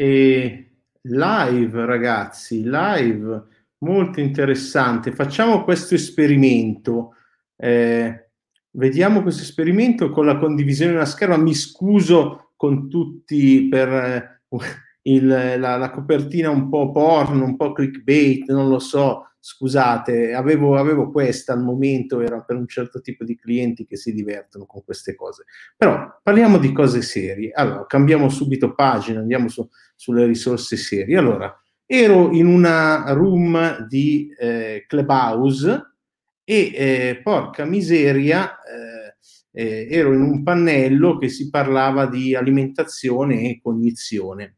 E live, ragazzi, live, molto interessante. Facciamo questo esperimento. Eh, vediamo questo esperimento con la condivisione della scherma. Mi scuso con tutti per eh, il, la, la, copertina un po' porno, un po' clickbait, non lo so scusate, avevo, avevo questa al momento, era per un certo tipo di clienti che si divertono con queste cose. Però parliamo di cose serie. Allora, cambiamo subito pagina, andiamo su, sulle risorse serie. Allora, ero in una room di eh, Clubhouse e eh, porca miseria, eh, eh ero in un pannello che si parlava di alimentazione e cognizione.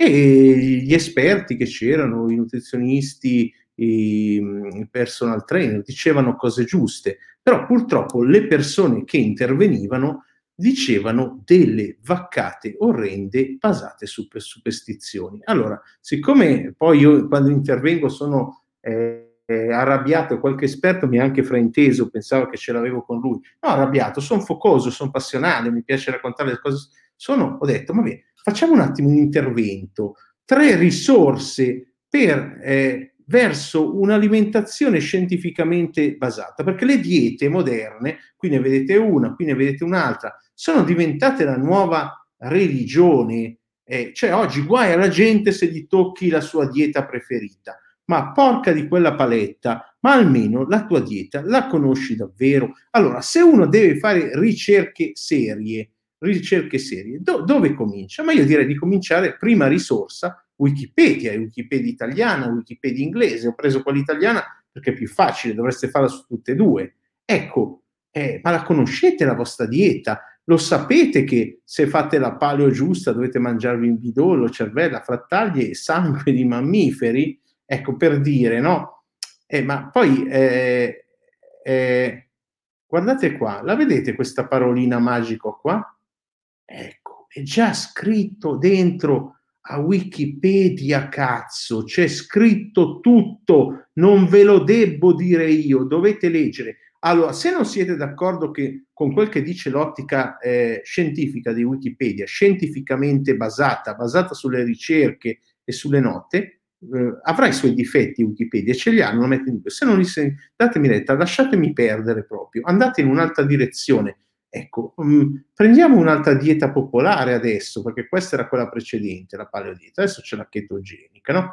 E gli esperti che c'erano, i nutrizionisti, i personal trainer, dicevano cose giuste, però purtroppo le persone che intervenivano dicevano delle vaccate orrende basate su superstizioni. Allora, siccome poi io quando intervengo sono eh, eh, arrabbiato, qualche esperto mi ha anche frainteso, pensavo che ce l'avevo con lui. No, arrabbiato, sono focoso, sono passionale, mi piace raccontare le cose. Sono, ho detto, ma bene, facciamo un attimo un intervento. Tre risorse per eh, verso un'alimentazione scientificamente basata, perché le diete moderne, qui ne vedete una, qui ne vedete un'altra, sono diventate la nuova religione. Eh, cioè oggi guai alla gente se gli tocchi la sua dieta preferita, ma porca di quella paletta, ma almeno la tua dieta la conosci davvero? Allora, se uno deve fare ricerche serie, ricerche serie, do- dove comincia? Ma io direi di cominciare prima risorsa Wikipedia, Wikipedia italiana, Wikipedia inglese, ho preso quella italiana perché è più facile, dovreste farla su tutte e due. Ecco, eh, ma la conoscete la vostra dieta? Lo sapete che se fate la paleo giusta dovete mangiarvi in bidollo, cervella, frattaglie e sangue di mammiferi? Ecco, per dire, no? Eh, ma poi, eh, eh, guardate qua, la vedete questa parolina magica qua? Ecco, è già scritto dentro a Wikipedia, cazzo, c'è scritto tutto, non ve lo debbo dire io, dovete leggere. Allora, se non siete d'accordo che, con quel che dice l'ottica eh, scientifica di Wikipedia, scientificamente basata, basata sulle ricerche e sulle note, eh, avrà i suoi difetti Wikipedia, ce li ha, non lo mette in dubbio. Se non li sentite, datemi retta, lasciatemi perdere proprio, andate in un'altra direzione Ecco, um, prendiamo un'altra dieta popolare adesso, perché questa era quella precedente, la paleodieta, adesso c'è la chetogenica, no?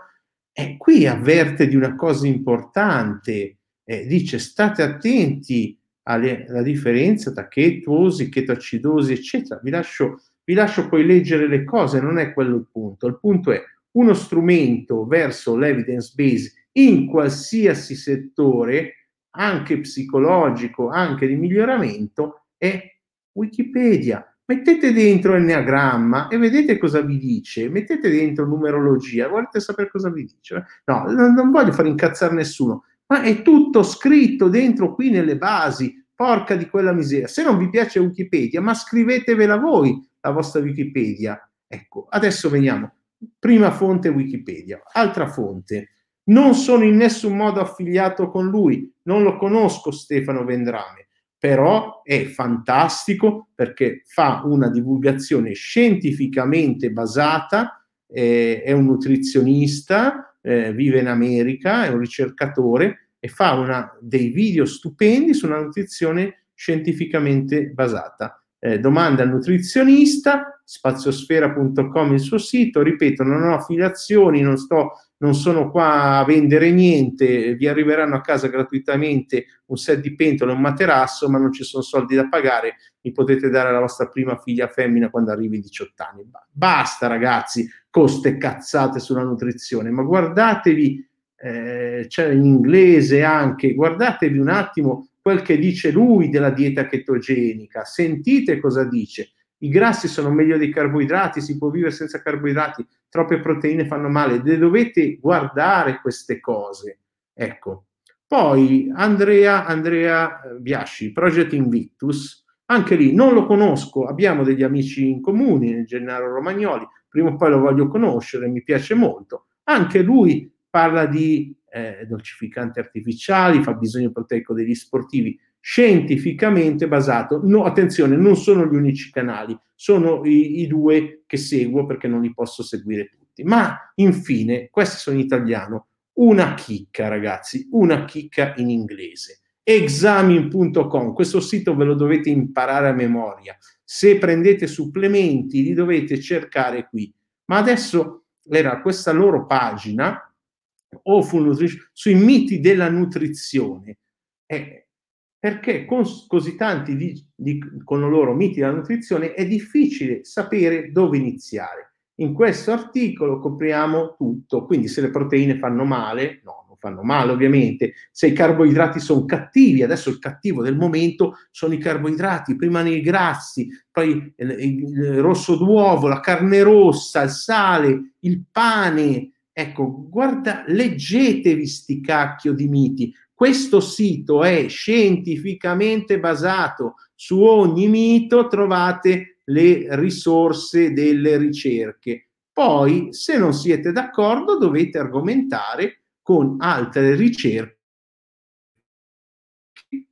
E qui avverte di una cosa importante, eh, dice state attenti alle, alla differenza tra chetosi, chetoacidosi, eccetera. Vi lascio, vi lascio poi leggere le cose, non è quello il punto. Il punto è uno strumento verso l'evidence base in qualsiasi settore, anche psicologico, anche di miglioramento, è Wikipedia. Mettete dentro Enneagramma e vedete cosa vi dice, mettete dentro numerologia, volete sapere cosa vi dice. No, non voglio far incazzare nessuno, ma è tutto scritto dentro qui nelle basi, porca di quella miseria. Se non vi piace Wikipedia, ma scrivetevela voi la vostra Wikipedia. Ecco, adesso veniamo. Prima fonte Wikipedia, altra fonte. Non sono in nessun modo affiliato con lui, non lo conosco Stefano Vendrame però è fantastico perché fa una divulgazione scientificamente basata, eh, è un nutrizionista, eh, vive in America, è un ricercatore e fa una, dei video stupendi su una nutrizione scientificamente basata. Eh, domanda al nutrizionista, spaziosfera.com il suo sito, ripeto, non ho affiliazioni, non sto non sono qua a vendere niente, vi arriveranno a casa gratuitamente un set di pentole e un materasso, ma non ci sono soldi da pagare, mi potete dare la vostra prima figlia femmina quando arrivi ai 18 anni. Basta ragazzi, coste cazzate sulla nutrizione, ma guardatevi, eh, c'è in inglese anche, guardatevi un attimo quel che dice lui della dieta chetogenica, sentite cosa dice i grassi sono meglio dei carboidrati, si può vivere senza carboidrati, troppe proteine fanno male, Le dovete guardare queste cose. Ecco. Poi Andrea, Andrea eh, Biasci, Project Invictus, anche lì non lo conosco, abbiamo degli amici in comune, Gennaro Romagnoli, prima o poi lo voglio conoscere, mi piace molto. Anche lui parla di eh, dolcificanti artificiali, fa bisogno proteico degli sportivi scientificamente basato. No, attenzione, non sono gli unici canali, sono i, i, due che seguo perché non li posso seguire tutti. Ma infine, questi sono in italiano, una chicca ragazzi, una chicca in inglese. Examin.com, questo sito ve lo dovete imparare a memoria. Se prendete supplementi li dovete cercare qui. Ma adesso era questa loro pagina, Awful Nutrition, sui miti della nutrizione. Eh, perché con così tanti di, di, con loro miti della nutrizione è difficile sapere dove iniziare. In questo articolo copriamo tutto, quindi se le proteine fanno male, no, non fanno male ovviamente, se i carboidrati sono cattivi, adesso il cattivo del momento sono i carboidrati, prima nei grassi, poi il, rosso d'uovo, la carne rossa, il sale, il pane, ecco, guarda, leggetevi sti cacchio di miti, questo sito è scientificamente basato, su ogni mito trovate le risorse delle ricerche. Poi, se non siete d'accordo, dovete argomentare con altre ricerche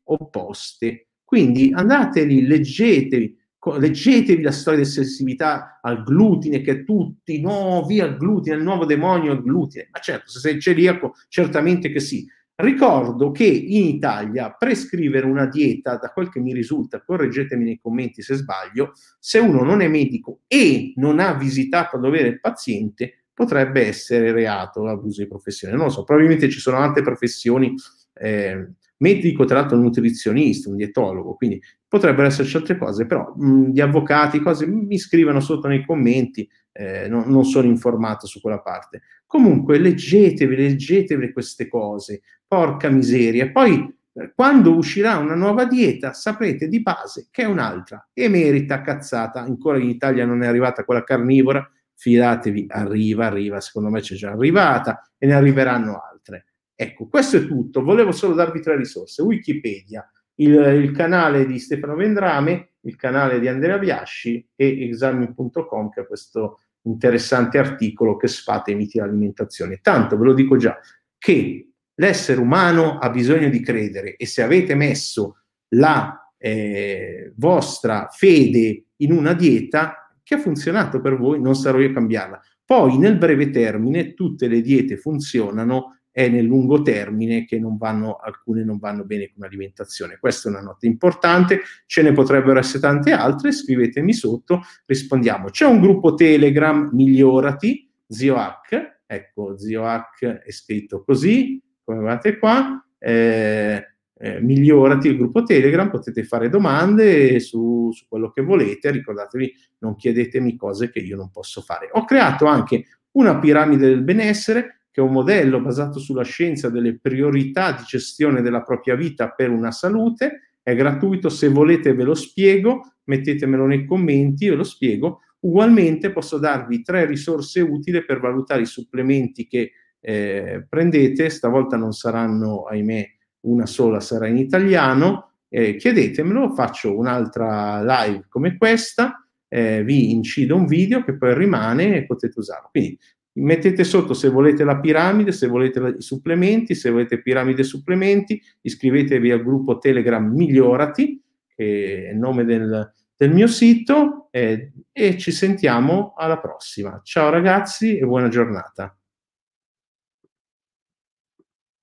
opposte. Quindi andate lì, leggetevi, leggetevi la storia sensibilità al glutine, che tutti, no, via il glutine, il nuovo demonio il glutine. Ma certo, se sei celiaco, certamente che sì. Ricordo che in Italia prescrivere una dieta, da quel che mi risulta, correggetemi nei commenti se sbaglio, se uno non è medico e non ha visitato a dovere il paziente, potrebbe essere reato abuso di professione. Non lo so, probabilmente ci sono altre professioni, eh, medico, tra l'altro un nutrizionista, un dietologo, quindi potrebbero esserci altre cose, però mh, gli avvocati, cose, mi scrivono sotto nei commenti, eh, non, non sono informato su quella parte. Comunque leggetevi, leggetevi queste cose, porca miseria. Poi eh, quando uscirà una nuova dieta saprete di base che è un'altra e merita cazzata. Ancora in Italia non è arrivata quella carnivora, fidatevi, arriva, arriva, secondo me c'è già arrivata e ne arriveranno altre. Ecco, questo è tutto. Volevo solo darvi tre risorse. Wikipedia, il, il canale di Stefano Vendrame, il canale di Andrea Biasci e examin.com che è questo interessante articolo che sfata i miti dell'alimentazione. Tanto ve lo dico già, che l'essere umano ha bisogno di credere e se avete messo la eh, vostra fede in una dieta che ha funzionato per voi, non sarò io a cambiarla. Poi nel breve termine tutte le diete funzionano, è nel lungo termine che non vanno, alcune non vanno bene con l'alimentazione. Questa è una nota importante, ce ne potrebbero essere tante altre, scrivetemi sotto, rispondiamo. C'è un gruppo Telegram, migliorati, ZioHack, ecco, ZioHack è scritto così, come vedete qua, eh, eh, migliorati il gruppo Telegram, potete fare domande su, su, quello che volete, ricordatevi, non chiedetemi cose che io non posso fare. Ho creato anche una piramide del benessere, che è un modello basato sulla scienza delle priorità di gestione della propria vita per una salute, è gratuito, se volete ve lo spiego, mettetemelo nei commenti, ve lo spiego. Ugualmente posso darvi tre risorse utili per valutare i supplementi che eh, prendete, stavolta non saranno, ahimè, una sola sarà in italiano, eh, chiedetemelo, faccio un'altra live come questa, eh, vi incido un video che poi rimane e potete usarlo. Quindi mettete sotto se volete la piramide, se volete i supplementi, se volete piramide e supplementi, iscrivetevi al gruppo Telegram Migliorati, che è il nome del, del mio sito, eh, e ci sentiamo alla prossima. Ciao ragazzi e buona giornata.